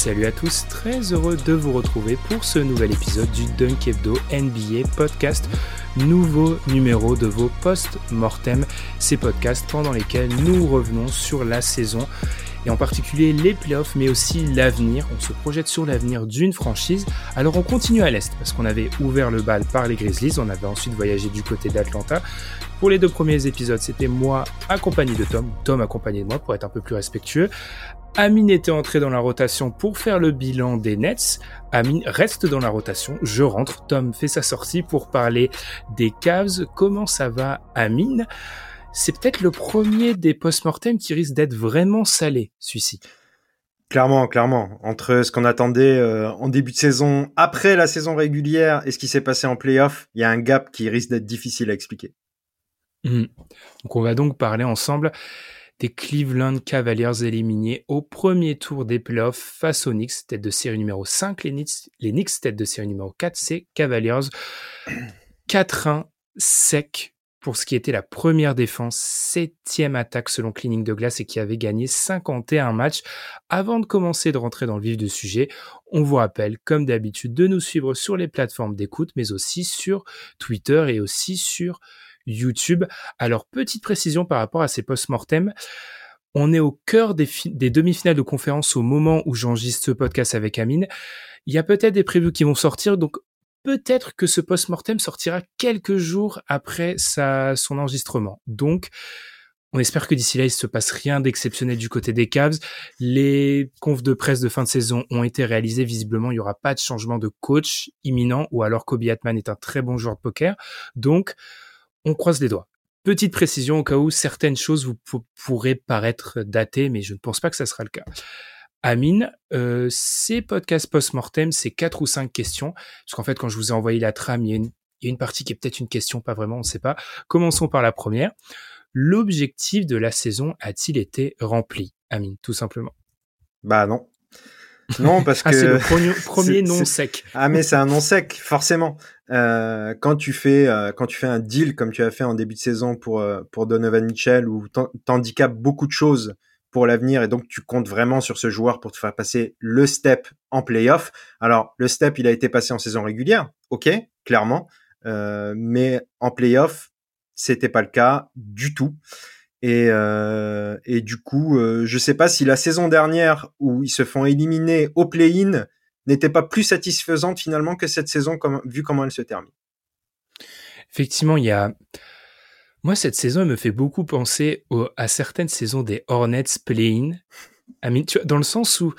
Salut à tous, très heureux de vous retrouver pour ce nouvel épisode du Dunk Hebdo NBA Podcast, nouveau numéro de vos post-mortem, ces podcasts pendant lesquels nous revenons sur la saison et en particulier les playoffs, mais aussi l'avenir. On se projette sur l'avenir d'une franchise. Alors on continue à l'Est, parce qu'on avait ouvert le bal par les Grizzlies, on avait ensuite voyagé du côté d'Atlanta. Pour les deux premiers épisodes, c'était moi accompagné de Tom, Tom accompagné de moi pour être un peu plus respectueux. Amine était entré dans la rotation pour faire le bilan des Nets. Amine reste dans la rotation. Je rentre. Tom fait sa sortie pour parler des Cavs. Comment ça va, Amine? C'est peut-être le premier des post-mortem qui risque d'être vraiment salé, celui-ci. Clairement, clairement. Entre ce qu'on attendait euh, en début de saison, après la saison régulière et ce qui s'est passé en playoff, il y a un gap qui risque d'être difficile à expliquer. Mmh. Donc on va donc parler ensemble des Cleveland Cavaliers éliminés au premier tour des playoffs face aux Knicks, tête de série numéro 5. Les Knicks, tête de série numéro 4, c'est Cavaliers. 4-1 sec pour ce qui était la première défense, septième attaque selon Cleaning de Glace et qui avait gagné 51 matchs. Avant de commencer de rentrer dans le vif du sujet, on vous rappelle, comme d'habitude, de nous suivre sur les plateformes d'écoute, mais aussi sur Twitter et aussi sur YouTube. Alors, petite précision par rapport à ces post-mortem. On est au cœur des, demi-finales de conférence au moment où j'enregistre ce podcast avec Amine. Il y a peut-être des prévus qui vont sortir, donc peut-être que ce post-mortem sortira quelques jours après sa, son enregistrement. Donc, on espère que d'ici là, il se passe rien d'exceptionnel du côté des Cavs. Les confs de presse de fin de saison ont été réalisés. Visiblement, il n'y aura pas de changement de coach imminent ou alors Kobe Atman est un très bon joueur de poker. Donc, on croise les doigts. Petite précision au cas où certaines choses vous pourraient paraître datées, mais je ne pense pas que ça sera le cas. Amine, euh, ces podcasts post-mortem, c'est quatre ou cinq questions, parce qu'en fait, quand je vous ai envoyé la trame, il y a une, il y a une partie qui est peut-être une question, pas vraiment, on ne sait pas. Commençons par la première. L'objectif de la saison a-t-il été rempli, Amine, tout simplement? Bah non. Non, parce ah, que. c'est le premier, premier non sec. Ah, mais c'est un non sec, forcément. Euh, quand tu fais euh, quand tu fais un deal comme tu as fait en début de saison pour euh, pour Donovan Mitchell où t'handicapes beaucoup de choses pour l'avenir et donc tu comptes vraiment sur ce joueur pour te faire passer le step en playoff. Alors le step il a été passé en saison régulière, ok, clairement, euh, mais en playoff c'était pas le cas du tout. Et, euh, et du coup, euh, je sais pas si la saison dernière où ils se font éliminer au play-in n'était pas plus satisfaisante finalement que cette saison, comme, vu comment elle se termine. Effectivement, il y a. Moi, cette saison, elle me fait beaucoup penser à certaines saisons des Hornets play-in. Dans le sens où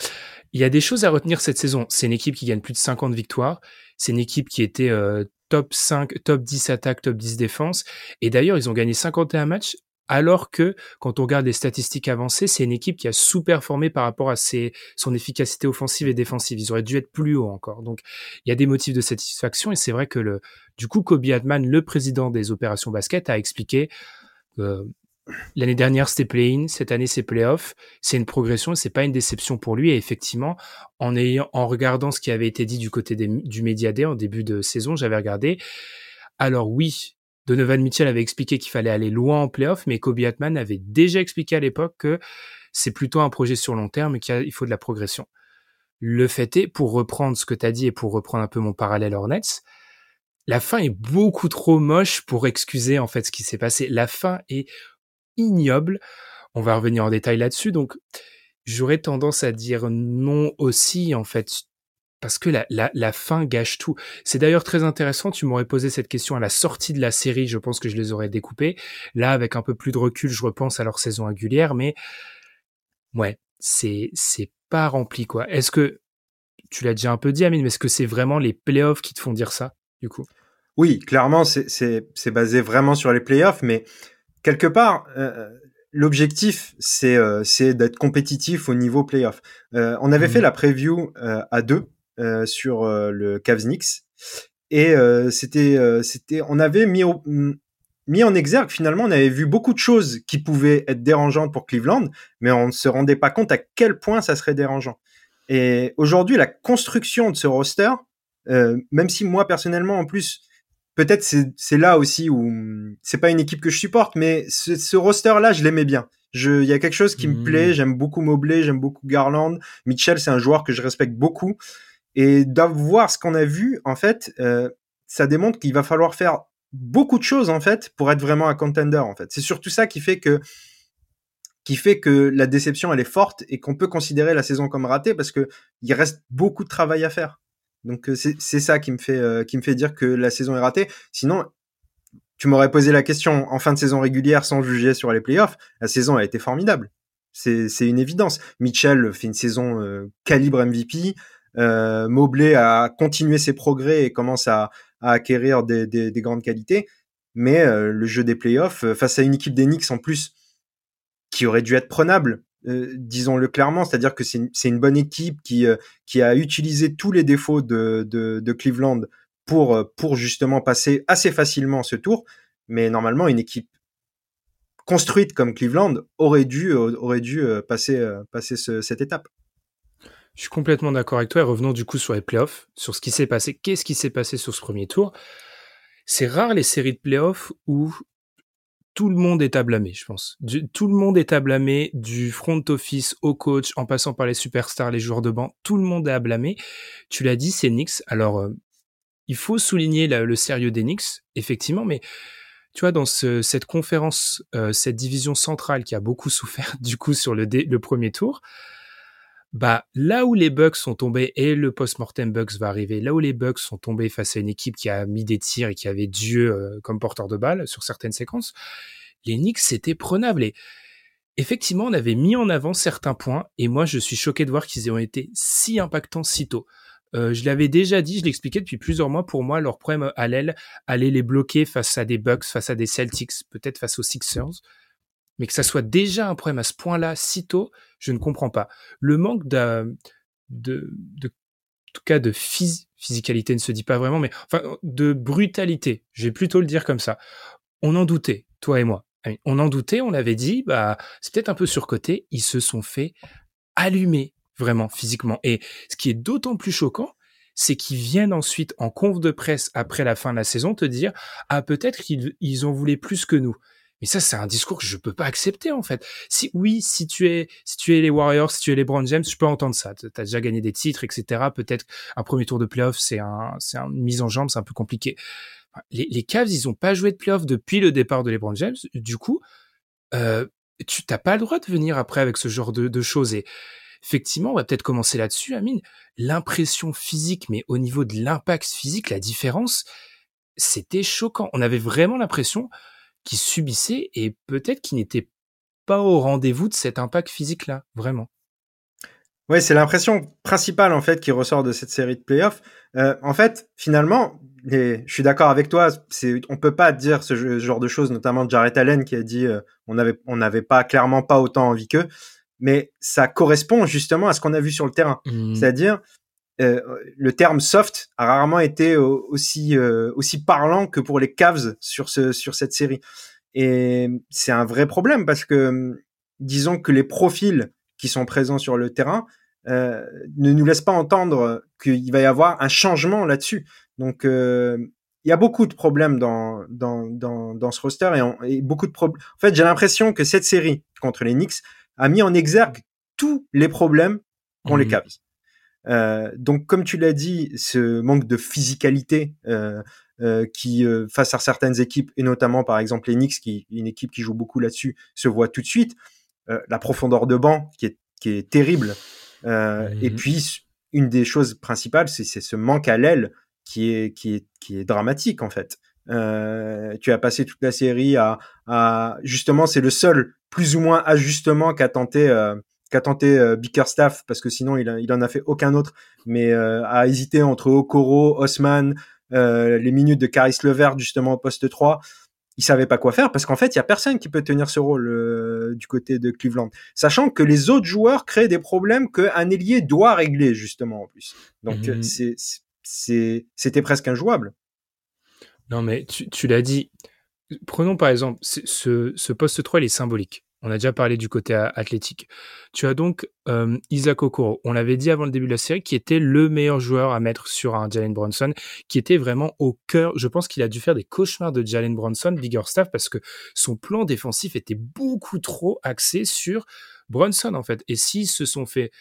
il y a des choses à retenir cette saison. C'est une équipe qui gagne plus de 50 victoires. C'est une équipe qui était euh, top 5, top 10 attaque, top 10 défense. Et d'ailleurs, ils ont gagné 51 matchs alors que quand on regarde les statistiques avancées, c'est une équipe qui a sous-performé par rapport à ses, son efficacité offensive et défensive. Ils auraient dû être plus haut encore. Donc, il y a des motifs de satisfaction et c'est vrai que le, du coup, Kobe Atman, le président des opérations basket, a expliqué euh, L'année dernière, c'était play-in. Cette année, c'est play-off. C'est une progression et c'est pas une déception pour lui. Et effectivement, en ayant, en regardant ce qui avait été dit du côté du Médiadé en début de saison, j'avais regardé. Alors oui, Donovan Mitchell avait expliqué qu'il fallait aller loin en playoff, mais Kobe Atman avait déjà expliqué à l'époque que c'est plutôt un projet sur long terme et qu'il faut de la progression. Le fait est, pour reprendre ce que tu as dit et pour reprendre un peu mon parallèle Hornets, la fin est beaucoup trop moche pour excuser en fait ce qui s'est passé. La fin est ignoble. On va revenir en détail là-dessus. Donc, j'aurais tendance à dire non aussi en fait parce que la, la, la fin gâche tout. C'est d'ailleurs très intéressant, tu m'aurais posé cette question à la sortie de la série, je pense que je les aurais découpés. Là, avec un peu plus de recul, je repense à leur saison régulière, mais ouais, c'est c'est pas rempli quoi. Est-ce que tu l'as déjà un peu dit, Amine, mais est-ce que c'est vraiment les playoffs qui te font dire ça, du coup? Oui, clairement, c'est basé vraiment sur les playoffs, mais quelque part, euh, l'objectif, c'est euh, d'être compétitif au niveau playoff. Euh, on avait mmh fait la preview à deux sur le Cavs Knicks et c'était c'était on avait mis mis en exergue finalement on avait vu beaucoup de choses qui pouvaient être dérangeantes pour Cleveland mais on ne se rendait pas compte à quel point ça serait dérangeant et aujourd'hui la construction de ce roster même si moi personnellement en plus peut-être c'est là aussi où c'est pas une équipe que je supporte, mais ce, ce roster là, je l'aimais bien. Il y a quelque chose qui me plaît. Mmh. J'aime beaucoup Mobley, j'aime beaucoup Garland. Mitchell, c'est un joueur que je respecte beaucoup. Et d'avoir ce qu'on a vu, en fait, euh, ça démontre qu'il va falloir faire beaucoup de choses en fait pour être vraiment un contender. En fait, c'est surtout ça qui fait que qui fait que la déception elle est forte et qu'on peut considérer la saison comme ratée parce que il reste beaucoup de travail à faire. Donc euh, c'est ça qui me fait euh, qui me fait dire que la saison est ratée. Sinon, tu m'aurais posé la question en fin de saison régulière sans juger sur les playoffs. La saison a été formidable. C'est une évidence. Mitchell fait une saison euh, calibre MVP. Euh, Mobley a continué ses progrès et commence à, acquérir des, des, des, grandes qualités. Mais le jeu des playoffs, face à une équipe d'Enix en plus qui aurait dû être prenable, euh, disons-le clairement, c'est-à-dire que c'est une, bonne équipe qui, euh, a utilisé tous les défauts de, Cleveland pour, euh, justement passer assez facilement ce tour. Mais normalement, une équipe construite comme Cleveland aurait dû, passer cette étape. Je suis complètement d'accord avec toi et revenons du coup sur les playoffs, sur ce qui s'est passé. Qu'est-ce qui s'est passé sur ce premier tour? C'est rare les séries de playoffs où tout le monde est à blâmer, je pense. tout le monde est à blâmer, du front office au coach, en passant par les superstars, les joueurs de banc, tout le monde est à blâmer. Tu l'as dit, c'est Knicks. Alors, euh, il faut souligner le sérieux des Knicks, effectivement, mais tu vois, dans cette conférence, euh, cette division centrale qui a beaucoup souffert du coup sur le premier tour, bah là où les Bucks sont tombés et le post-mortem Bucks va arriver, là où les Bucks sont tombés face à une équipe qui a mis des tirs et qui avait Dieu euh, comme porteur de balle sur certaines séquences, les Knicks c'était prenable et effectivement on avait mis en avant certains points et moi je suis choqué de voir qu'ils ont été si impactants si tôt. Euh, je l'avais déjà dit, je l'expliquais depuis plusieurs mois. Pour moi, leur problème à l'aile allait les bloquer face à des Bucks, face à des Celtics, peut-être face aux Sixers mais que ça soit déjà un problème à ce point-là, si tôt, je ne comprends pas. Le manque de, de, en tout cas de physicalité ne se dit pas vraiment, mais enfin de brutalité, je vais plutôt le dire comme ça. On en doutait, toi et moi. On en doutait, on avait dit, bah c'est peut-être un peu surcoté. Ils se sont fait allumer vraiment physiquement. Et ce qui est d'autant plus choquant, c'est qu'ils viennent ensuite en conf de presse après la fin de la saison te dire ah peut-être qu'ils ils ont voulu plus que nous. Mais ça, c'est un discours que je peux pas accepter, en fait. Si, oui, si tu es, si tu es les Warriors, si tu es les Brown James, je peux entendre ça. Tu as déjà gagné des titres, etc. Peut-être un premier tour de playoff, c'est un, c'est une mise en jambe, c'est un peu compliqué. Les, les Cavs, ils ont pas joué de playoff depuis le départ de LeBron James. Du coup, euh, tu t'as pas le droit de venir après avec ce genre de, de choses. Et effectivement, on va peut-être commencer là-dessus, Amine. L'impression physique, mais au niveau de l'impact physique, la différence, c'était choquant. On avait vraiment l'impression qui subissait et peut-être qui n'était pas au rendez-vous de cet impact physique-là, vraiment. Ouais, c'est l'impression principale en fait qui ressort de cette série de playoffs. Euh, en fait, finalement, et je suis d'accord avec toi, c'est on peut pas dire ce, genre de choses, notamment Jared Allen qui a dit euh, on avait on n'avait pas clairement pas autant envie qu'eux, mais ça correspond justement à ce qu'on a vu sur le terrain, mmh. c'est-à-dire euh, le terme soft a rarement été aussi euh, aussi parlant que pour les Cavs sur ce sur cette série. Et c'est un vrai problème parce que disons que les profils qui sont présents sur le terrain euh, ne nous laissent pas entendre qu'il va y avoir un changement là-dessus. Donc il y a beaucoup de problèmes dans dans dans, dans ce roster et, et beaucoup de problèmes. En fait, j'ai l'impression que cette série contre les Knicks a mis en exergue tous les problèmes qu'ont les mmh. Cavs. Euh, donc, comme tu l'as dit, ce manque de physicalité euh, euh, qui, euh, face à certaines équipes, et notamment par exemple les Knicks, qui une équipe qui joue beaucoup là-dessus, se voit tout de suite. Euh, la profondeur de banc qui est, qui est terrible. Et mhm. puis une des choses principales, c'est ce manque à l'aile qui est, qui, est, qui est dramatique en fait. Euh, tu as passé toute la série à, à justement, c'est le seul plus ou moins ajustement qu'a tenté euh, qu'a tenté euh, Bickerstaff parce que sinon il, a, il en a fait aucun autre, mais euh, à hésiter entre Okoro, Osman, euh, les minutes de Caris Levert justement au poste 3 il savait pas quoi faire parce qu'en fait, il y a personne qui peut tenir ce rôle euh, du côté de Cleveland, sachant que les autres joueurs créent des problèmes qu'un ailier doit régler justement en plus. Donc mhm. c'était presque injouable. Non mais tu, tu l'as dit. Prenons par exemple ce, ce poste 3, il est symbolique. On a déjà parlé du côté athlétique. Tu as donc euh, Isaac Okoro, on l'avait dit avant le début de la série, qui était le meilleur joueur à mettre sur un Jalen Bronson, qui était vraiment au cœur. Je pense qu'il a dû faire des cauchemars de Jalen Bronson, Biggerstaff, parce que son plan défensif était beaucoup trop axé sur Bronson en fait. Et s'ils se sont fait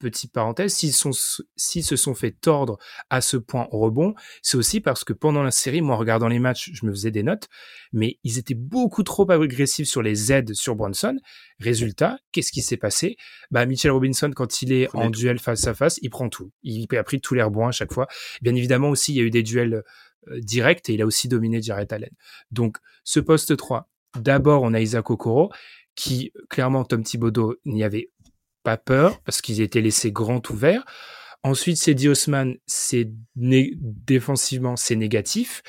petite parenthèse, s'ils sont, s'ils se sont fait tordre à ce point au rebond, c'est aussi parce que pendant la série, moi, en regardant les matchs, je me faisais des notes, mais ils étaient beaucoup trop agressifs sur les aides sur Bronson. Résultat, qu'est-ce qui s'est passé? Bah, Mitchell Robinson, quand il est en duel face à face, il prend tout. Il a pris tous les rebonds à chaque fois. Bien évidemment aussi, il y a eu des duels euh, directs et il a aussi dominé Jarrett Allen. Donc, ce poste 3, d'abord, on a Isaac Okoro, qui, clairement, Tom Thibodeau n'y avait pas peur parce qu'ils étaient laissés grand ouverts. Ensuite, c'est Diosman, c'est défensivement, c'est négatif.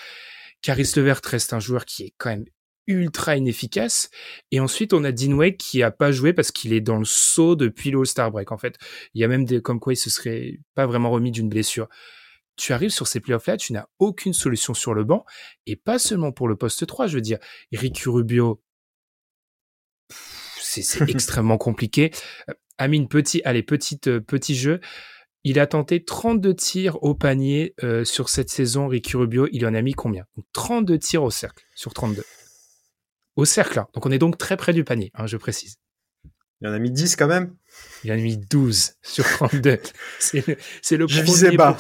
Caris Levert reste un joueur qui est quand même ultra inefficace. Et ensuite, on a Dinway qui a pas joué parce qu'il est dans le saut depuis le All-Star Break. En fait, il y a même des comme quoi il se serait pas vraiment remis d'une blessure. Tu arrives sur ces playoffs-là, tu n'as aucune solution sur le banc, et pas seulement pour le poste 3, je veux dire, Ricky Rubio, c'est extrêmement compliqué. Amine, petit, allez, petite, euh, petit jeu. Il a tenté 32 tirs au panier euh, sur cette saison, Ricky Rubio. Il en a mis combien? 32 tirs au cercle sur 32. Au cercle, hein. Donc on est donc très près du panier, hein, je précise. Il en a mis 10 quand même Il en a mis 12 sur 32. c'est le, premier pour...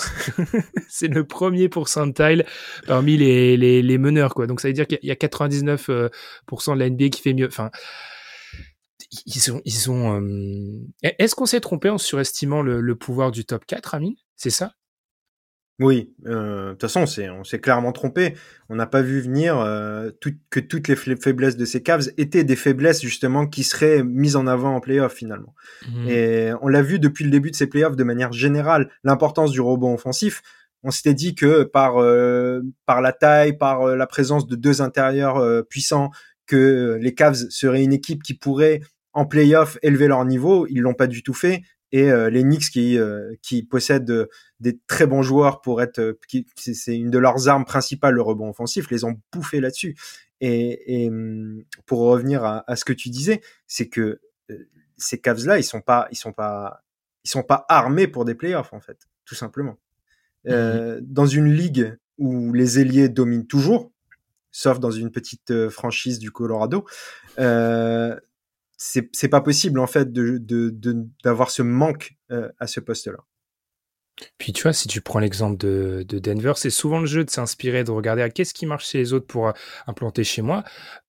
c'est le premier parmi les, les, meneurs. quoi. Donc ça veut dire qu'il y a 99% euh, de la NBA qui fait mieux. Enfin, ils ont, ils ont. Euh, est-ce qu'on s'est trompé en surestimant le, pouvoir du top 4, Amine C'est ça? Oui. Euh, de toute façon, on s'est clairement trompé. On n'a pas vu venir euh, que toutes les faiblesses de ces Cavs étaient des faiblesses justement qui seraient mises en avant en playoff finalement. Mmh. Et on l'a vu depuis le début de ces playoffs de manière générale, l'importance du rebond offensif on s'était dit que par par la taille, par la présence de deux intérieurs puissants, que les Cavs seraient une équipe qui pourrait en playoff élever leur niveau. Ils l'ont pas du tout fait. Et euh, les Knicks qui euh, qui possèdent euh, des très bons joueurs pour être, c'est une de leurs armes principales le rebond offensif, les ont bouffés là-dessus. Et, et, hum, pour revenir à, à, ce que tu disais, c'est que ces Cavs là, ils sont pas, ils sont pas, ils sont pas armés pour des playoffs en fait, tout simplement. Mmh dans une ligue où les ailiers dominent toujours, sauf dans une petite franchise du Colorado, euh, c'est pas possible en fait de d'avoir de, ce manque euh, à ce poste-là. Puis tu vois, si tu prends l'exemple de, de, Denver, c'est souvent le jeu de s'inspirer, de regarder à qu'est-ce qui marche chez les autres pour euh, implanter chez moi?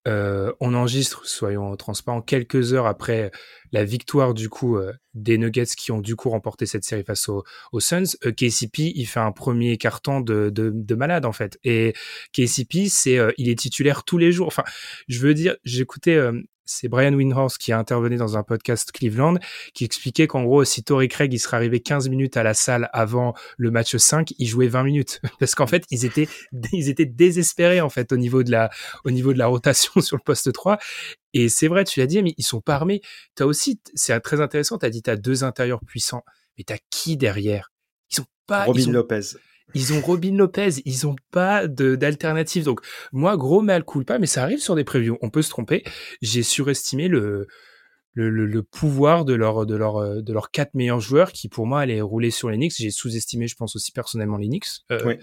Euh, on enregistre, soyons transparents, quelques heures après la victoire du coup euh, des Nuggets qui ont du coup remporté cette série face aux, Suns. KCP, il fait un premier carton de, de, de malade en fait. Et KCP, c'est il est titulaire tous les jours. Enfin, je veux dire, j'écoutais c'est Brian Windhorst qui a intervenu dans un podcast Cleveland qui expliquait qu'en gros, si Torrey Craig il serait arrivé 15 minutes à la salle avant le match 5, il jouait 20 minutes parce qu'en fait, ils étaient ils étaient désespérés en fait au niveau de la au niveau de la rotation sur le poste 3 et c'est vrai, tu l'as dit mais ils sont pas armés. Tu as aussi c'est très intéressant, tu as dit tu as deux intérieurs puissants, mais tu as qui derrière? Ils sont pas Robin ils Lopez. Ils ont Robin Lopez, ils ont pas d'alternative. Donc moi, gros mal pas, mais ça arrive sur des previews. On peut se tromper. J'ai surestimé le, le, le, pouvoir de leur de leur de leurs quatre meilleurs joueurs qui pour moi allaient rouler sur les Knicks. J'ai sous-estimé, je pense aussi personnellement les Knicks. Euh, oui.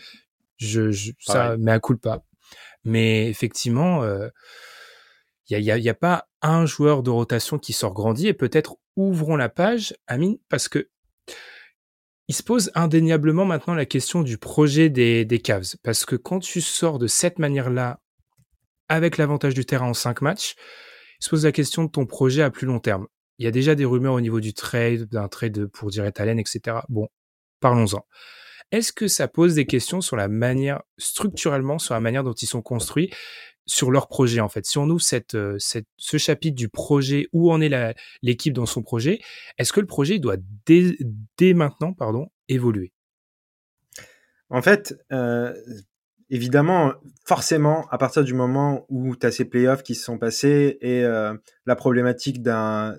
Je, je ça, mais à pas. Mais effectivement, il euh, y, a, y, a, y a pas un joueur de rotation qui sort grandi et peut-être ouvrons la page, Amine, parce que il se pose indéniablement maintenant la question du projet des, des Cavs. Parce que quand tu sors de cette manière-là, avec l'avantage du terrain en cinq matchs, il se pose la question de ton projet à plus long terme. Il y a déjà des rumeurs au niveau du trade, d'un trade pour Jared Allen, etc. Bon, parlons-en. Est-ce que ça pose des questions sur la manière, structurellement, sur la manière dont ils sont construits, sur leur projet en fait? Si on ouvre cette, euh, cette, ce chapitre du projet, où en est l'équipe dans son projet, est-ce que le projet doit dès, dès maintenant pardon, évoluer? En fait, euh, évidemment, forcément, à partir du moment où tu as ces playoffs qui se sont passés et euh, la problématique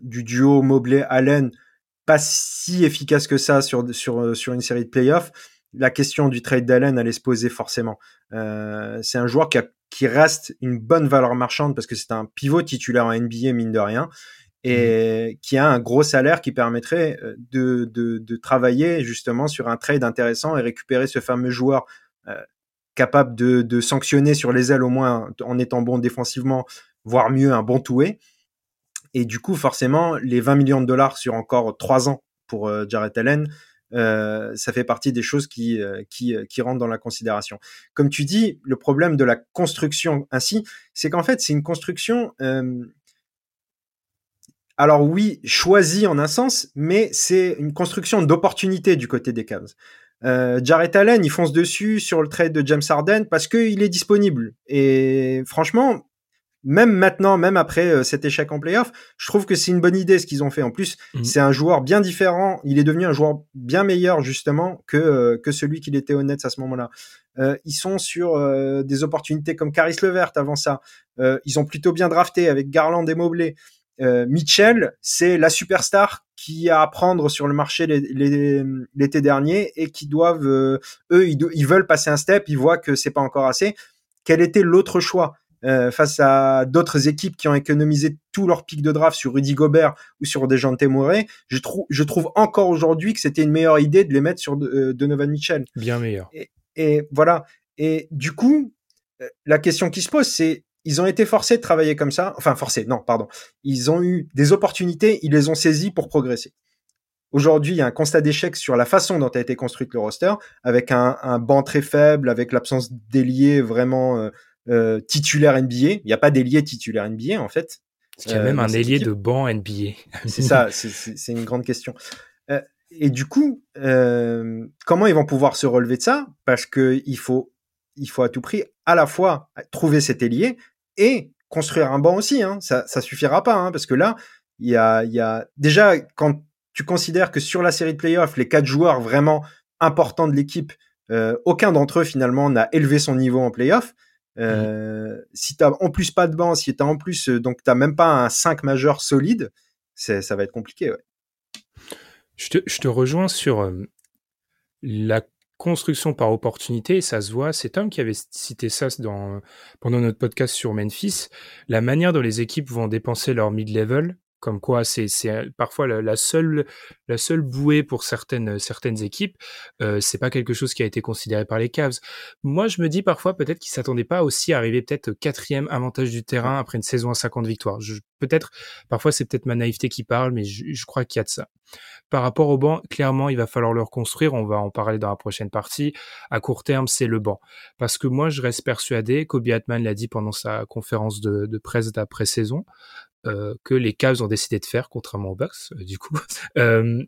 du duo Mobley-Allen pas si efficace que ça sur, sur, sur une série de playoffs, la question du trade d'Allen allait se poser forcément. Euh, c'est un joueur qui, a, qui reste une bonne valeur marchande parce que c'est un pivot titulaire en NBA, mine de rien, et mmh. qui a un gros salaire qui permettrait euh, de, de, de, travailler justement sur un trade intéressant et récupérer ce fameux joueur euh, capable de, de, sanctionner sur les ailes au moins en étant bon défensivement, voire mieux un bon toué. Et du coup, forcément, les 20 millions de dollars sur encore trois ans pour euh, Jared Allen, euh, ça fait partie des choses qui, euh, qui, euh, qui rentrent dans la considération. Comme tu dis, le problème de la construction ainsi, c'est qu'en fait, c'est une construction, euh, alors oui, choisie en un sens, mais c'est une construction d'opportunité du côté des Cavs. Euh, Jarrett Allen, il fonce dessus sur le trade de James Harden parce qu'il est disponible. Et franchement, même maintenant, même après euh, cet échec en playoff, je trouve que c'est une bonne idée ce qu'ils ont fait. En plus, mhm. c'est un joueur bien différent. Il est devenu un joueur bien meilleur justement que euh, que celui qu'il était honnête à ce moment-là. Euh, ils sont sur des opportunités comme Caris Levert avant ça. ils ont plutôt bien drafté avec Garland et Mobley. Mitchell, c'est la superstar qui a à prendre sur le marché l'été dernier et qui doivent, eux, ils, ils veulent passer un step. Ils voient que c'est pas encore assez. Quel était l'autre choix? Euh, face à d'autres équipes qui ont économisé tout leur pic de draft sur Rudy Gobert ou sur des gens Murray, je trouve, je trouve encore aujourd'hui que c'était une meilleure idée de les mettre sur euh, Donovan Mitchell. Bien meilleur. Et, voilà. Et du coup, euh, la question qui se pose, c'est ils ont été forcés de travailler comme ça. Enfin, forcés, non, pardon. Ils ont eu des opportunités, ils les ont saisies pour progresser. Aujourd'hui, il y a un constat d'échec sur la façon dont a été construite le roster, avec un, un banc très faible, avec l'absence d'ailier vraiment euh, titulaire NBA. Il n'y a pas d'ailier titulaire NBA en fait. Est-ce qu'il y a même euh, un ailier de banc NBA C'est ça, c'est une grande question. Euh, et du coup, comment ils vont pouvoir se relever de ça? Parce que il faut, il faut à tout prix à la fois trouver cet ailier et construire un banc aussi. Hein. Ça, ça suffira pas, hein, parce que là, il y a, y a déjà quand tu considères que sur la série de playoffs, les quatre joueurs vraiment importants de l'équipe, aucun d'entre eux finalement n'a élevé son niveau en Mmh. Euh, Si tu en plus pas de banc, si tu en plus, euh, donc tu même pas un 5 majeur solide, ça va être compliqué. Ouais. Je, te, je te rejoins sur euh, la construction par opportunité, ça se voit. C'est Tom qui avait cité ça dans, pendant notre podcast sur Memphis. La manière dont les équipes vont dépenser leur mid-level comme quoi c'est parfois la, seule la seule bouée pour certaines certaines équipes euh, c'est pas quelque chose qui a été considéré par les Cavs. Moi je me dis parfois peut-être qu'ils s'attendaient pas aussi à arriver peut-être quatrième avantage du terrain après une saison à 50 victoires. Peut-être parfois c'est peut-être ma naïveté qui parle mais je, je crois qu'il y a de ça. Par rapport au banc clairement il va falloir le reconstruire. On va en parler dans la prochaine partie. À court terme c'est le banc. Parce que moi je reste persuadé Kobe Atman l'a dit pendant sa conférence de, de presse d'après saison euh, que les Cavs ont décidé de faire, contrairement aux Bucks, euh, du coup. euh,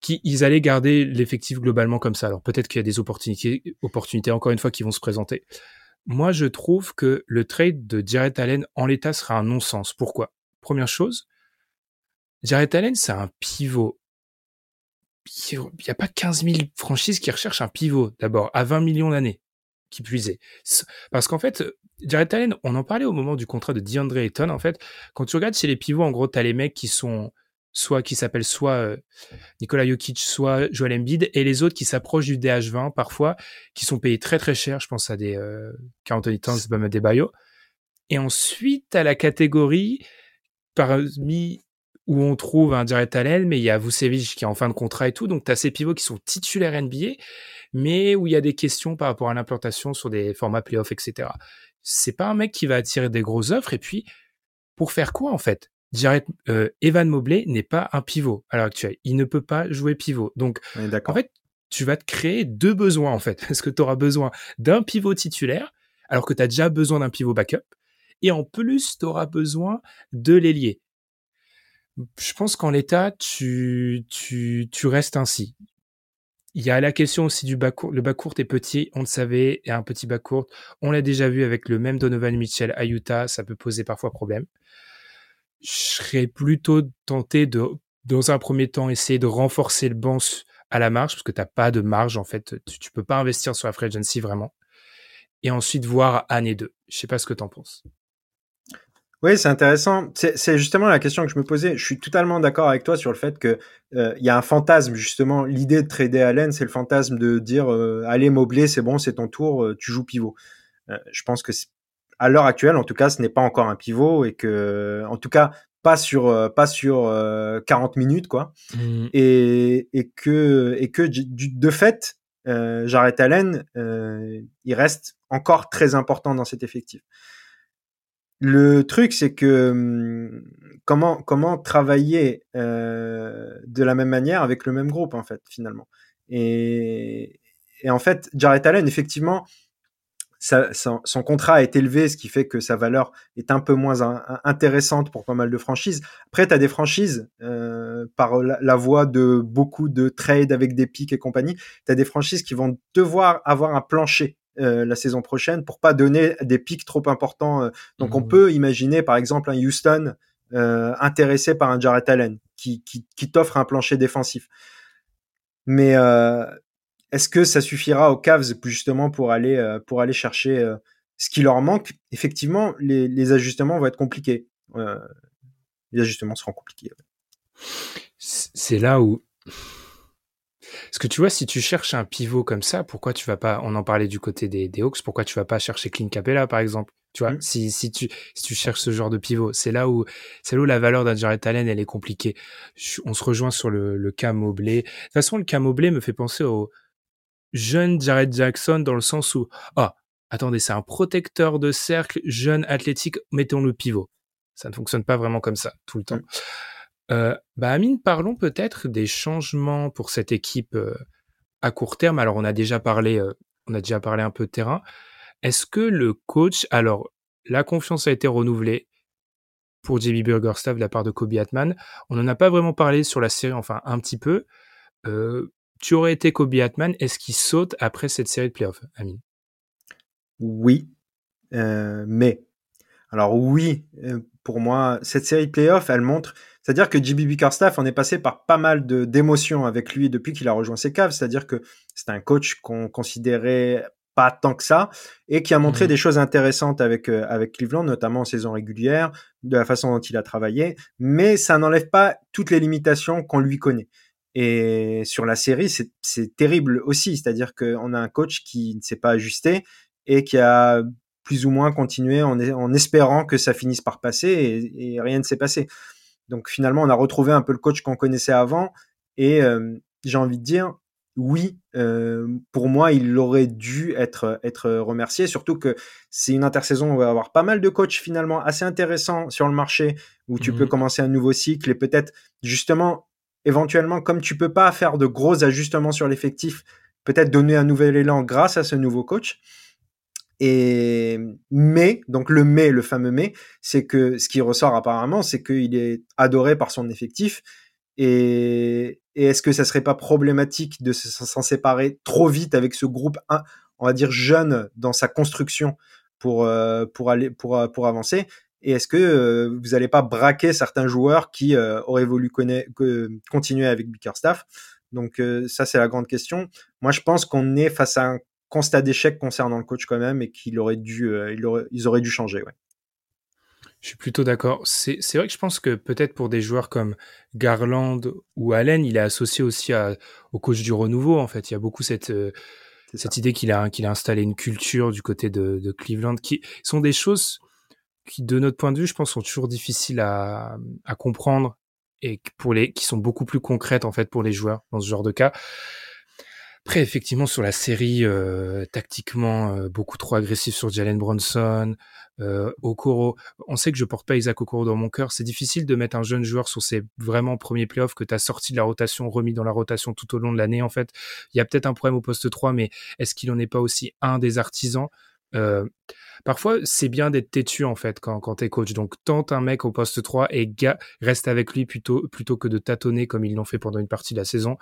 qu'ils allaient garder l'effectif globalement comme ça. Alors peut-être qu'il y a des opportunités, encore une fois qui vont se présenter. Moi, je trouve que le trade de Jared Allen en l'état sera un non-sens. Pourquoi? Première chose, Jared Allen, c'est un pivot. Il n'y a pas 15 000 franchises qui recherchent un pivot, d'abord, à 20 millions d'années qui puisait. Parce qu'en fait, Jared Allen, on en parlait au moment du contrat de DeAndre Ayton, en fait. Quand tu regardes chez les pivots, en gros, t'as les mecs qui sont soit qui s'appellent soit euh, Nikola Jokic, soit Joel Embiid, et les autres qui s'approchent du DH20 parfois, qui sont payés très très cher. Je pense à des euh, Anthony Towns, Bam Adebayo. Et ensuite, à la catégorie parmi où on trouve un Jared Allen, mais il y a Vucevic qui est en fin de contrat et tout. Donc, tu as ces pivots qui sont titulaires NBA mais où il y a des questions par rapport à l'implantation sur des formats playoffs, etc. C'est pas un mec qui va attirer des grosses offres. Et puis, pour faire quoi en fait? Jared, euh, Evan Mobley n'est pas un pivot à l'heure actuelle. Il ne peut pas jouer pivot. Donc, en fait, tu vas te créer deux besoins en fait. Est-ce que tu auras besoin d'un pivot titulaire alors que tu as déjà besoin d'un pivot backup et en plus, tu auras besoin de l'ailier. Je pense qu'en l'état, tu, tu, tu restes ainsi il y a la question aussi du bas court. Le bas court est petit, on le savait, et un petit bas court. On l'a déjà vu avec le même Donovan Mitchell à Utah, ça peut poser parfois problème. Je serais plutôt tenté de, dans un premier temps, essayer de renforcer le banc à la marge, parce que tu n'as pas de marge, en fait. Tu, tu peux pas investir sur la free agency vraiment. Et ensuite voir année 2. Je sais pas ce que tu en penses. Oui, c'est intéressant. C'est justement la question que je me posais. Je suis totalement d'accord avec toi sur le fait que euh, il y a un fantasme justement. L'idée de trader Allen, c'est le fantasme de dire euh, allez Mobley, c'est bon, c'est ton tour, euh, tu joues pivot. je pense que à l'heure actuelle, en tout cas, ce n'est pas encore un pivot et que, en tout cas, pas sur pas sur 40 minutes quoi. Mmh. Et, et que et que de fait, Jarrett Allen, il reste encore très important dans cet effectif. Le truc, c'est que comment travailler de la même manière avec le même groupe en fait finalement. Et, en fait, Jarrett Allen, effectivement, son, contrat est élevé, ce qui fait que sa valeur est un peu moins intéressante pour pas mal de franchises. Après, tu as des franchises, par la, la, voie de beaucoup de trades avec des pics et compagnie, tu as des franchises qui vont devoir avoir un plancher euh, la saison prochaine pour pas donner des pics trop importants. Euh. Donc on mmh. peut imaginer par exemple un Houston euh, intéressé par un Jarrett Allen qui, qui, qui t'offre un plancher défensif. Mais est-ce que ça suffira aux Cavs justement pour aller pour aller chercher ce qui leur manque? Effectivement, les, les ajustements vont être compliqués. les ajustements seront compliqués. C'est là où parce que tu vois, si tu cherches un pivot comme ça, pourquoi tu vas pas, on en parlait du côté des, des Hawks, pourquoi tu vas pas chercher Clint Capella, par exemple? Tu vois, mmh. si, si tu, si tu cherches ce genre de pivot, c'est là où, c'est là où la valeur d'un Jared Allen, elle est compliquée. on se rejoint sur le, le cas Mobley. De toute façon, le cas Mobley me fait penser au jeune Jared Jackson dans le sens où, ah, attendez, c'est un protecteur de cercle, jeune, athlétique, mettons le pivot. Ça ne fonctionne pas vraiment comme ça, tout le temps. Mmh. Euh, bah Amine, parlons peut-être des changements pour cette équipe euh, à court terme. Alors on a déjà parlé, euh, on a déjà parlé un peu de terrain. Est-ce que le coach, alors la confiance a été renouvelée pour JB Burgerstaff de la part de Kobe Atman. On n'en a pas vraiment parlé sur la série, enfin un petit peu. tu aurais été Kobe Atman, est-ce qu'il saute après cette série de playoffs, Amine? Oui, mais alors oui, pour moi, cette série de playoffs, elle montre c'est-à-dire que JB Bickerstaff en est passé par pas mal de d'émotions avec lui depuis qu'il a rejoint ses caves. C'est-à-dire que c'est un coach qu'on considérait pas tant que ça et qui a montré mmh. des choses intéressantes avec euh, avec Cleveland, notamment en saison régulière, de la façon dont il a travaillé. Mais ça n'enlève pas toutes les limitations qu'on lui connaît. Et sur la série, c'est terrible aussi. C'est-à-dire qu'on a un coach qui ne s'est pas ajusté et qui a plus ou moins continué en, en espérant que ça finisse par passer et, et rien ne s'est passé. Donc finalement, on a retrouvé un peu le coach qu'on connaissait avant. Et euh, j'ai envie de dire, oui, euh, pour moi, il aurait dû être, être remercié. Surtout que c'est une intersaison où on va avoir pas mal de coachs finalement assez intéressants sur le marché, où tu peux mmh commencer un nouveau cycle et peut-être justement, éventuellement, comme tu peux pas faire de gros ajustements sur l'effectif, peut-être donner un nouvel élan grâce à ce nouveau coach. Et mais, donc le mais, le fameux mais, c'est que ce qui ressort apparemment, c'est qu'il est adoré par son effectif. Et, est-ce que ça serait pas problématique de s'en séparer trop vite avec ce groupe, on va dire jeune dans sa construction pour euh, pour aller pour euh, pour avancer? Et est-ce que euh, vous n'allez pas braquer certains joueurs qui auraient voulu continuer avec Bickerstaff? Donc ça c'est la grande question. Moi je pense qu'on est face à un constat d'échec concernant le coach quand même et qu'il aurait dû, euh, ils auraient dû changer. Ouais. Je suis plutôt d'accord. C'est vrai que je pense que peut-être pour des joueurs comme Garland ou Allen, il est associé aussi au coach du renouveau. En fait, il y a beaucoup cette, euh, cette idée qu'il a, qu'il a installé une culture du côté de, Cleveland, qui sont des choses qui, de notre point de vue, je pense, sont toujours difficiles à, à comprendre et pour les, qui sont beaucoup plus concrètes en fait pour les joueurs dans ce genre de cas. Après, effectivement, sur la série, euh, tactiquement, euh, beaucoup trop agressif sur Jalen Bronson, euh, Okoro. On sait que je porte pas Isaac Okoro dans mon cœur. C'est difficile de mettre un jeune joueur sur ses vraiment premiers playoffs que tu as sorti de la rotation, remis dans la rotation tout au long de l'année, en fait. Il y a peut-être un problème au poste 3, mais est-ce qu'il en est pas aussi un des artisans? Euh, parfois, c'est bien d'être têtu, en fait, quand, quand t'es coach. Donc, tente un mec au poste 3 et reste avec lui plutôt, plutôt que de tâtonner comme ils l'ont fait pendant une partie de la saison.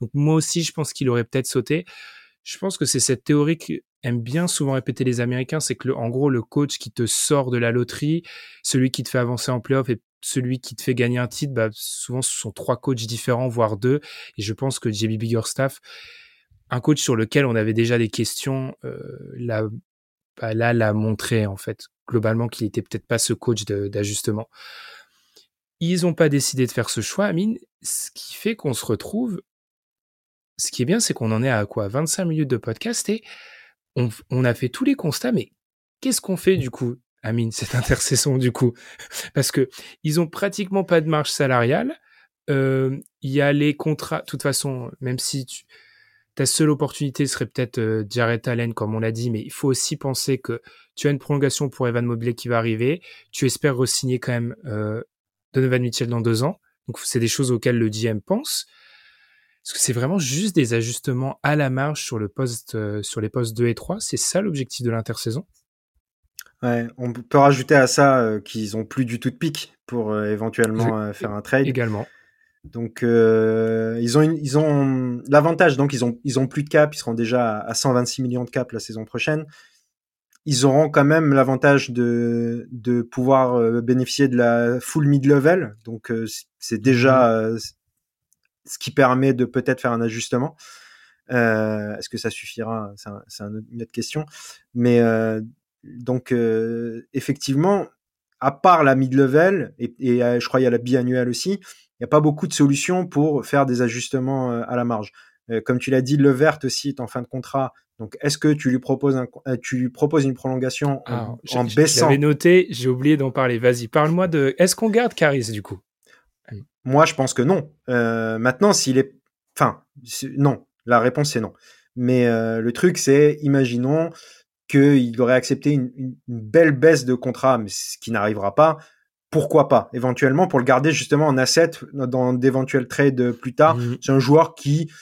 Donc, moi aussi, je pense qu'il aurait peut-être sauté. Je pense que c'est cette théorie qu'aiment bien souvent répéter les Américains, c'est que, en gros, le coach qui te sort de la loterie, celui qui te fait avancer en playoff et celui qui te fait gagner un titre, bah, souvent, ce sont trois coachs différents, voire deux. Et je pense que JB Biggerstaff, un coach sur lequel on avait déjà des questions, euh, bah, là, l'a montré, en fait, globalement, qu'il était peut-être pas ce coach d'ajustement. Ils n'ont pas décidé de faire ce choix, Amine, ce qui fait qu'on se retrouve. Ce qui est bien, c'est qu'on en est à quoi 25 minutes de podcast et on, a fait tous les constats, mais qu'est-ce qu'on fait du coup, Amine, cette intersaison du coup? Parce que ils ont pratiquement pas de marge salariale. Euh, il y a les contrats. De toute façon, même si tu, ta seule opportunité serait peut-être euh, Jared Allen, comme on l'a dit, mais il faut aussi penser que tu as une prolongation pour Evan Mobley qui va arriver. Tu espères re-signer quand même euh, Donovan Mitchell dans deux ans. Donc, c'est des choses auxquelles le GM pense. Est-ce que c'est vraiment juste des ajustements à la marge sur, le poste, euh, sur les postes 2 et 3 C'est ça l'objectif de l'intersaison Ouais, on peut rajouter à ça euh, qu'ils ont plus du tout de pic pour éventuellement faire un trade. Également. Donc euh, ils ont ils ont l'avantage donc ils ont ils ont plus de cap, ils seront déjà à 126 millions de cap la saison prochaine. Ils auront quand même l'avantage de de pouvoir euh, bénéficier de la full mid level, donc euh, c'est déjà mmh. ce qui permet de peut-être faire un ajustement. Est-ce que ça suffira? C'est une autre question. Mais donc effectivement, à part la mid level et, et je crois il y a la biannuelle aussi il n'y a pas beaucoup de solutions pour faire des ajustements euh, à la marge. Euh, comme tu l'as dit, le vert aussi est en fin de contrat. Donc, est-ce que tu lui proposes, un, euh, tu lui proposes une prolongation en, en baissant? J'avais noté, j'ai oublié d'en parler. Vas-y, parle-moi de. Est-ce qu'on garde Caris du coup? Moi, je pense que non. Euh, maintenant, s'il est. Enfin, non. La réponse, c'est non. Mais euh, le truc, c'est, imaginons qu'il aurait accepté une, une, belle baisse de contrat, mais ce qui n'arrivera pas pourquoi pas? Éventuellement pour le garder justement en asset dans d'éventuels trades plus tard. Mhm. C'est un joueur qui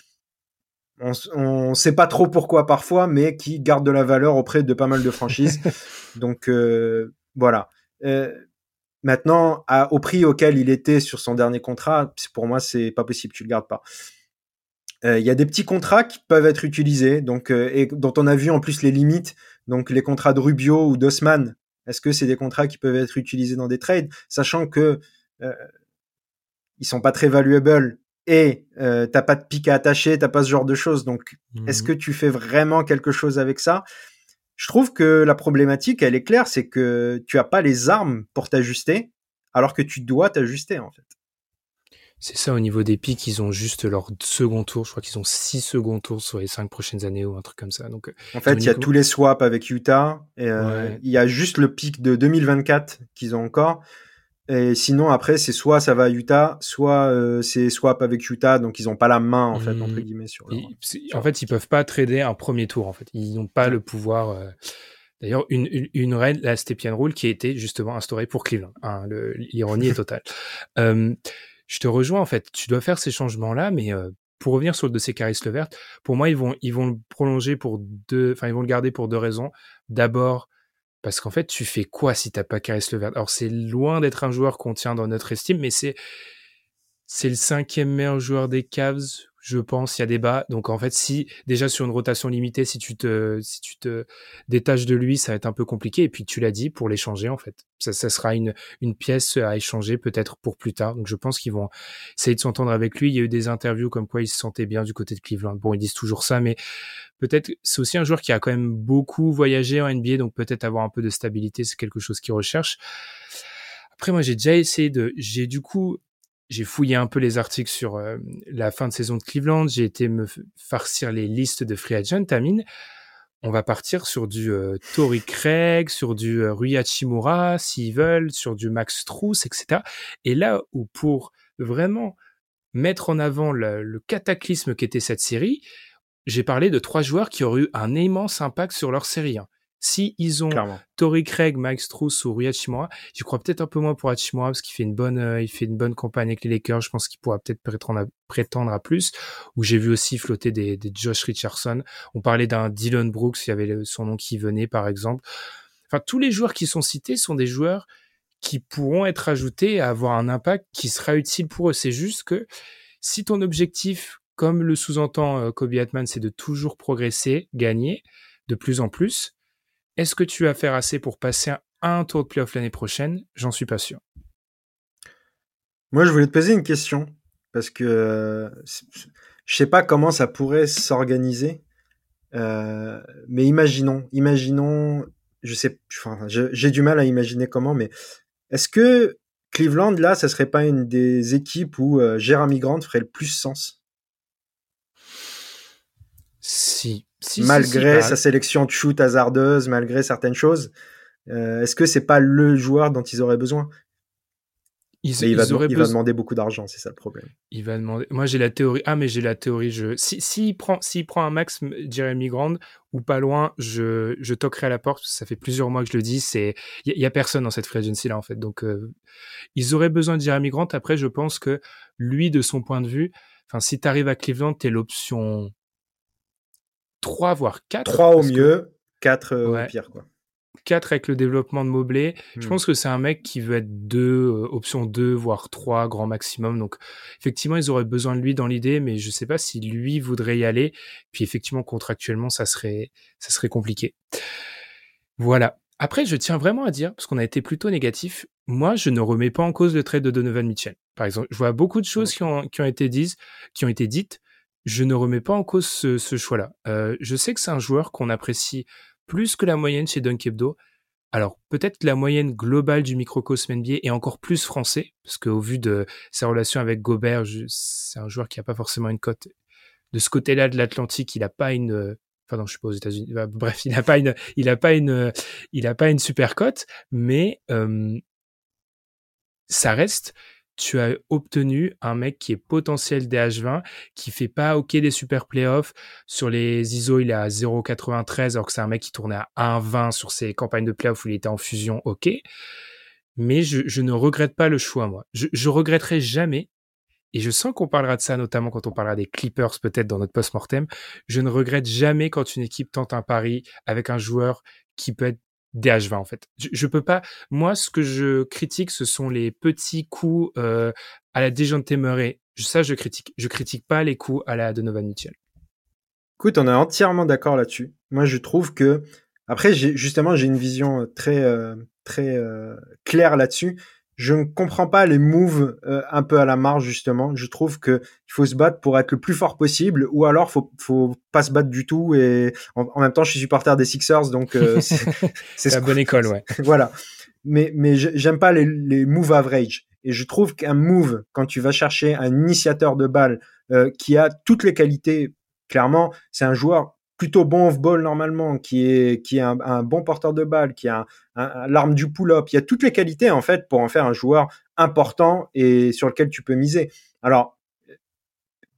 on ne sait pas trop pourquoi parfois, mais qui garde de la valeur auprès de pas mal de franchises. Donc euh, voilà. Euh, maintenant, à, au prix auquel il était sur son dernier contrat, pour moi, c'est pas possible, tu le gardes pas. Euh, il y a des petits contrats qui peuvent être utilisés, donc et dont on a vu en plus les limites. Donc les contrats de Rubio ou d'Osman, est-ce que c'est des contrats qui peuvent être utilisés dans des trades, sachant que euh, ils sont pas très valuables et euh, t'as pas de pic à attacher, t'as pas ce genre de choses. Donc, est-ce mhm. que tu fais vraiment quelque chose avec ça? Je trouve que la problématique, elle est claire, c'est que tu as pas les armes pour t'ajuster, alors que tu dois t'ajuster en fait. C'est ça, au niveau des pics, ils ont juste leur second tour. Je crois qu'ils ont six second tours sur les cinq prochaines années ou un truc comme ça. Donc, euh, en fait, il y a tous les swaps avec Utah. Et, euh, Il y a juste le pic de 2024 qu'ils ont encore. Et sinon, après, c'est soit ça va à Utah, soit euh, c'est swap avec Utah. Donc, ils n'ont pas la main, en fait, entre mmh. guillemets. Sur En fait, ils peuvent pas trader un premier tour. En fait, ils n'ont pas le pouvoir. Euh, d'ailleurs, une, une, une, règle, la Stepien Rule, qui a été justement instaurée pour Cleveland. Hein, L'ironie est totale. Je te rejoins en fait. Tu dois faire ces changements-là, mais euh, pour revenir sur le dossier Caris Levert, pour moi, ils vont, ils vont le prolonger pour deux, enfin, ils vont le garder pour deux raisons. D'abord, parce qu'en fait, tu fais quoi si t'as pas Caris Levert? Alors, c'est loin d'être un joueur qu'on tient dans notre estime, mais c'est, c'est le cinquième meilleur joueur des Cavs je pense, il y a débat. Donc en fait, si déjà sur une rotation limitée, si tu te, détaches de lui, ça va être un peu compliqué. Et puis tu l'as dit, pour l'échanger, en fait, ça, sera une, une pièce à échanger peut-être pour plus tard. Donc je pense qu'ils vont essayer de s'entendre avec lui. Il y a eu des interviews comme quoi il se sentait bien du côté de Cleveland. Bon, ils disent toujours ça, mais peut-être c'est aussi un joueur qui a quand même beaucoup voyagé en NBA, donc peut-être avoir un peu de stabilité, c'est quelque chose qu'il recherche. Après, moi, j'ai déjà essayé de, j'ai du coup j'ai fouillé un peu les articles sur euh, la fin de saison de Cleveland. J'ai été me farcir les listes de free agent. Tamine, on va partir sur du euh, Tori Craig, sur du euh, Rui Hachimura, s'ils veulent, sur du Max Truss, etc. Et là où pour vraiment mettre en avant le, le cataclysme qu'était cette série, j'ai parlé de trois joueurs qui auraient eu un immense impact sur leur série. Hein. Si ils ont Tori Craig, Mike Struss ou Rui Hachimura, j'y crois peut-être un peu moins pour Hachimura parce qu'il fait une bonne, euh, il fait une bonne campagne avec les Lakers. Je pense qu'il pourra peut-être prétendre à, prétendre à plus. Ou j'ai vu aussi flotter des, des Josh Richardson. On parlait d'un Dylan Brooks, il y avait son nom qui venait par exemple. Enfin, tous les joueurs qui sont cités sont des joueurs qui pourront être ajoutés à avoir un impact qui sera utile pour eux. C'est juste que si ton objectif, comme le sous-entend euh, Kobe Atman, c'est de toujours progresser, gagner de plus en plus, est-ce que tu vas faire assez pour passer un tour de playoff l'année prochaine? J'en suis pas sûr. Moi, je voulais te poser une question parce que euh, je sais pas comment ça pourrait s'organiser, euh, mais imaginons, imaginons, je sais, j'ai du mal à imaginer comment, mais est-ce que Cleveland, là, ça serait pas une des équipes où euh, Jeremy Grant ferait le plus sens? Si. malgré sa sélection de shoot hasardeuse, malgré certaines choses, euh, est-ce que c'est pas le joueur dont ils auraient besoin? Il, va, demander beaucoup d'argent, c'est ça le problème. Il va demander. Moi, j'ai la théorie. Ah, mais j'ai la théorie. Je... S'il si, prend, s'il prend un max Jeremy Grant ou pas loin, je, je toquerai à la porte. ça fait plusieurs mois que je le dis. C'est, il y, a personne dans cette free agency là en fait. Donc, euh, ils auraient besoin de Jeremy Grant. Après, je pense que lui, de son point de vue, enfin, si tu arrives à Cleveland, t'es l'option 3 voire 4. 3 au mieux, 4 euh, au pire quoi. 4 avec le développement de Mobley. Je hmm. pense que c'est un mec qui veut être 2, euh, option 2, voire 3, grand maximum. Donc, effectivement, ils auraient besoin de lui dans l'idée, mais je sais pas si lui voudrait y aller. Puis, effectivement, contractuellement, ça serait, ça serait compliqué. Voilà. Après, je tiens vraiment à dire, parce qu'on a été plutôt négatif, moi, je ne remets pas en cause le trade de Donovan Mitchell. Par exemple, je vois beaucoup de choses qui ont, qui ont été dites, qui ont été dites. Je ne remets pas en cause ce, ce choix-là. Euh, je sais que c'est un joueur qu'on apprécie plus que la moyenne chez Dunkebdo. Alors peut-être que la moyenne globale du microcosme NBA est encore plus français, parce qu'au vu de sa relation avec Gobert, c'est un joueur qui n'a pas forcément une cote. De ce côté-là de l'Atlantique, il n'a pas une, enfin non, je suis pas aux États-Unis. Bah, bref, il n'a pas une, il a pas une, il a pas une super cote, mais euh, ça reste tu as obtenu un mec qui est potentiel DH20, qui fait pas OK des super playoffs. Sur les ISO, il est à 0,93, alors que c'est un mec qui tournait à 1,20 sur ses campagnes de playoffs où il était en fusion, OK. Mais je, ne regrette pas le choix, moi. Je, je regretterai jamais, et je sens qu'on parlera de ça notamment quand on parlera des Clippers peut-être dans notre post-mortem, je ne regrette jamais quand une équipe tente un pari avec un joueur qui peut être DH20 en fait. Je, je, peux pas. Moi, ce que je critique, ce sont les petits coups euh, à la Dejounte Murray. Ça, je critique. Je critique pas les coups à la Donovan Mitchell. Écoute, on est entièrement d'accord là-dessus. Moi, je trouve que après, justement, j'ai une vision très euh, très euh, claire là-dessus je ne comprends pas les moves euh, un peu à la marge justement. Je trouve que il faut se battre pour être le plus fort possible, ou alors faut faut pas se battre du tout. Et en, même temps, je suis supporter des Sixers, donc euh, c'est la bonne école, ouais. voilà. Mais mais j'aime pas les, les moves average. Et je trouve qu'un move, quand tu vas chercher un initiateur de balle euh, qui a toutes les qualités, clairement, c'est un joueur plutôt bon off-ball normalement, qui est, qui est un, bon porteur de balle, qui a l'arme du pull-up. Il y a toutes les qualités en fait pour en faire un joueur important et sur lequel tu peux miser. Alors,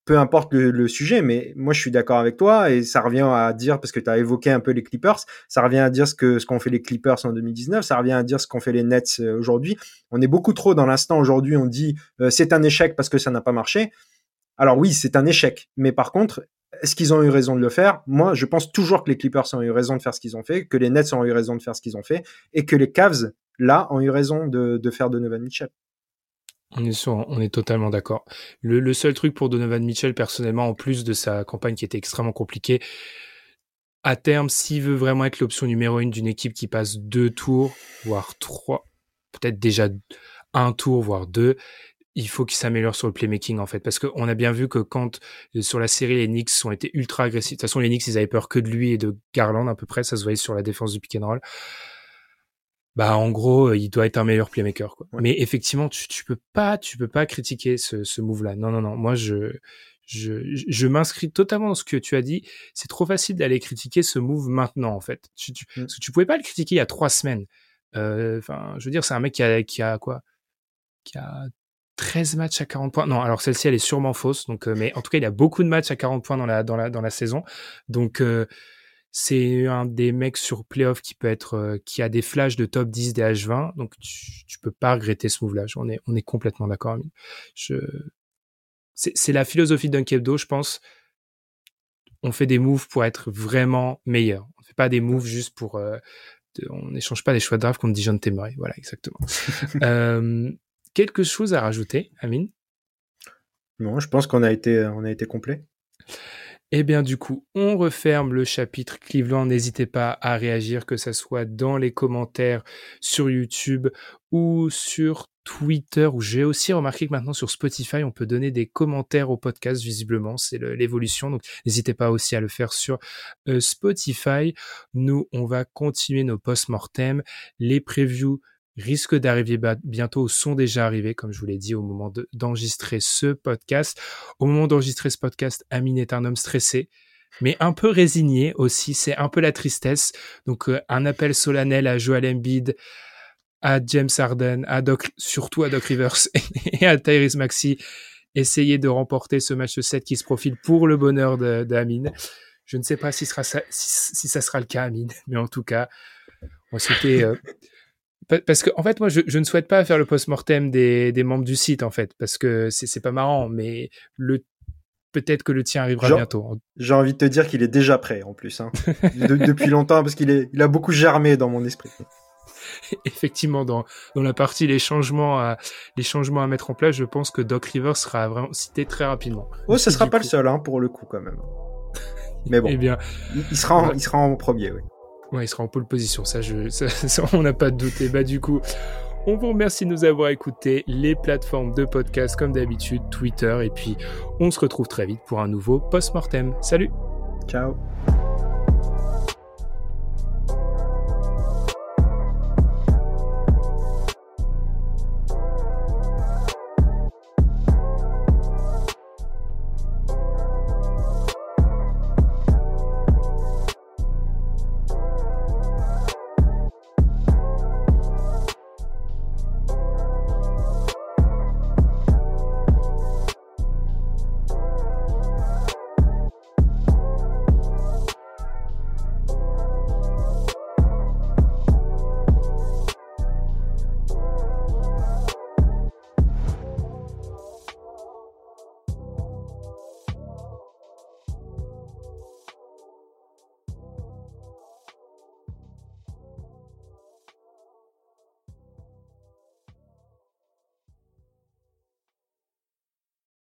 peu importe le, sujet, mais moi je suis d'accord avec toi et ça revient à dire, parce que tu as évoqué un peu les Clippers, ça revient à dire ce que ce qu'ont fait les Clippers en 2019, ça revient à dire ce qu'ont fait les Nets euh, aujourd'hui. On est beaucoup trop dans l'instant aujourd'hui, on dit euh, c'est un échec parce que ça n'a pas marché. Alors oui, c'est un échec, mais par contre, est-ce qu'ils ont eu raison de le faire? Moi, je pense toujours que les Clippers ont eu raison de faire ce qu'ils ont fait, que les Nets ont eu raison de faire ce qu'ils ont fait, et que les Cavs, là, ont eu raison de, faire Donovan Mitchell. On est, on est totalement d'accord. Le, seul truc pour Donovan Mitchell, personnellement, en plus de sa campagne qui était extrêmement compliquée, à terme, s'il veut vraiment être l'option numéro une d'une équipe qui passe deux tours, voire trois, peut-être déjà un tour, voire deux, il faut qu'il s'améliore sur le playmaking en fait parce qu'on a bien vu que quand euh, sur la série les Knicks ont été ultra agressifs de toute façon les Knicks ils avaient peur que de lui et de Garland à peu près ça se voyait sur la défense du pick and roll bah en gros euh, il doit être un meilleur playmaker quoi. mais effectivement tu, tu peux pas tu peux pas critiquer ce, ce move là non non non moi je je, je m'inscris totalement dans ce que tu as dit. C'est trop facile d'aller critiquer ce move maintenant, en fait. Tu, tu, mm. Parce que tu pouvais pas le critiquer il y a trois semaines. Euh, enfin, je veux dire, c'est un mec qui a, qui a quoi? Qui a 13 matchs à 40 points. Non, alors celle-ci, elle est sûrement fausse. Donc, euh, mais en tout cas, il y a beaucoup de matchs à 40 points dans la, dans la, dans la saison. Donc, euh, c'est un des mecs sur playoff qui peut être, euh, qui a des flashs de top 10 des H20. Donc, tu, tu peux pas regretter ce move-là. On est, on est complètement d'accord. Je, c'est la philosophie d'un Kebdo, je pense. On fait des moves pour être vraiment meilleur. On fait pas des moves juste pour, on n'échange pas des choix de draft contre Dijon Temeray. Voilà, exactement. euh, quelque chose à rajouter, Amine? Non, je pense qu'on a été, on a été complet. Eh bien, du coup, on referme le chapitre Cleveland. N'hésitez pas à réagir, que ce soit dans les commentaires sur YouTube ou sur Twitter, où j'ai aussi remarqué que maintenant sur Spotify, on peut donner des commentaires au podcast, visiblement, c'est l'évolution. Donc, n'hésitez pas aussi à le faire sur euh, Spotify. Nous, on va continuer nos post-mortem, les previews risquent d'arriver bientôt, sont déjà arrivés, comme je vous l'ai dit, au moment d'enregistrer ce podcast. Au moment d'enregistrer ce podcast, Amine est un homme stressé, mais un peu résigné aussi. C'est un peu la tristesse. Donc, euh, un appel solennel à Joel Embiid, à James Harden, à Doc, surtout à Doc Rivers et à Tyrese Maxi. Essayer de remporter ce match 7 qui se profile pour le bonheur d'Amine. Je ne sais pas si, sera ça sera le cas, Amine, mais en tout cas, on va souhaiter euh, parce que en fait moi je, ne souhaite pas faire le post-mortem des, membres du site en fait parce que c'est pas marrant mais le peut-être que le tien arrivera bientôt. J'ai envie de te dire qu'il est déjà prêt en plus hein. depuis longtemps parce qu'il il a beaucoup germé dans mon esprit. Effectivement dans dans la partie les changements à les changements à mettre en place, je pense que Doc Rivers sera vraiment cité très rapidement. Oh, ce sera pas le seul hein, pour le coup quand même. Mais bon. eh bien, il, sera en, il sera en premier, oui. Il sera en pole position, ça, on n'a pas de doute. Et bah du coup, on vous remercie de nous avoir écoutés, les plateformes de podcast comme d'habitude, Twitter, et puis on se retrouve très vite pour un nouveau post-mortem. Salut Ciao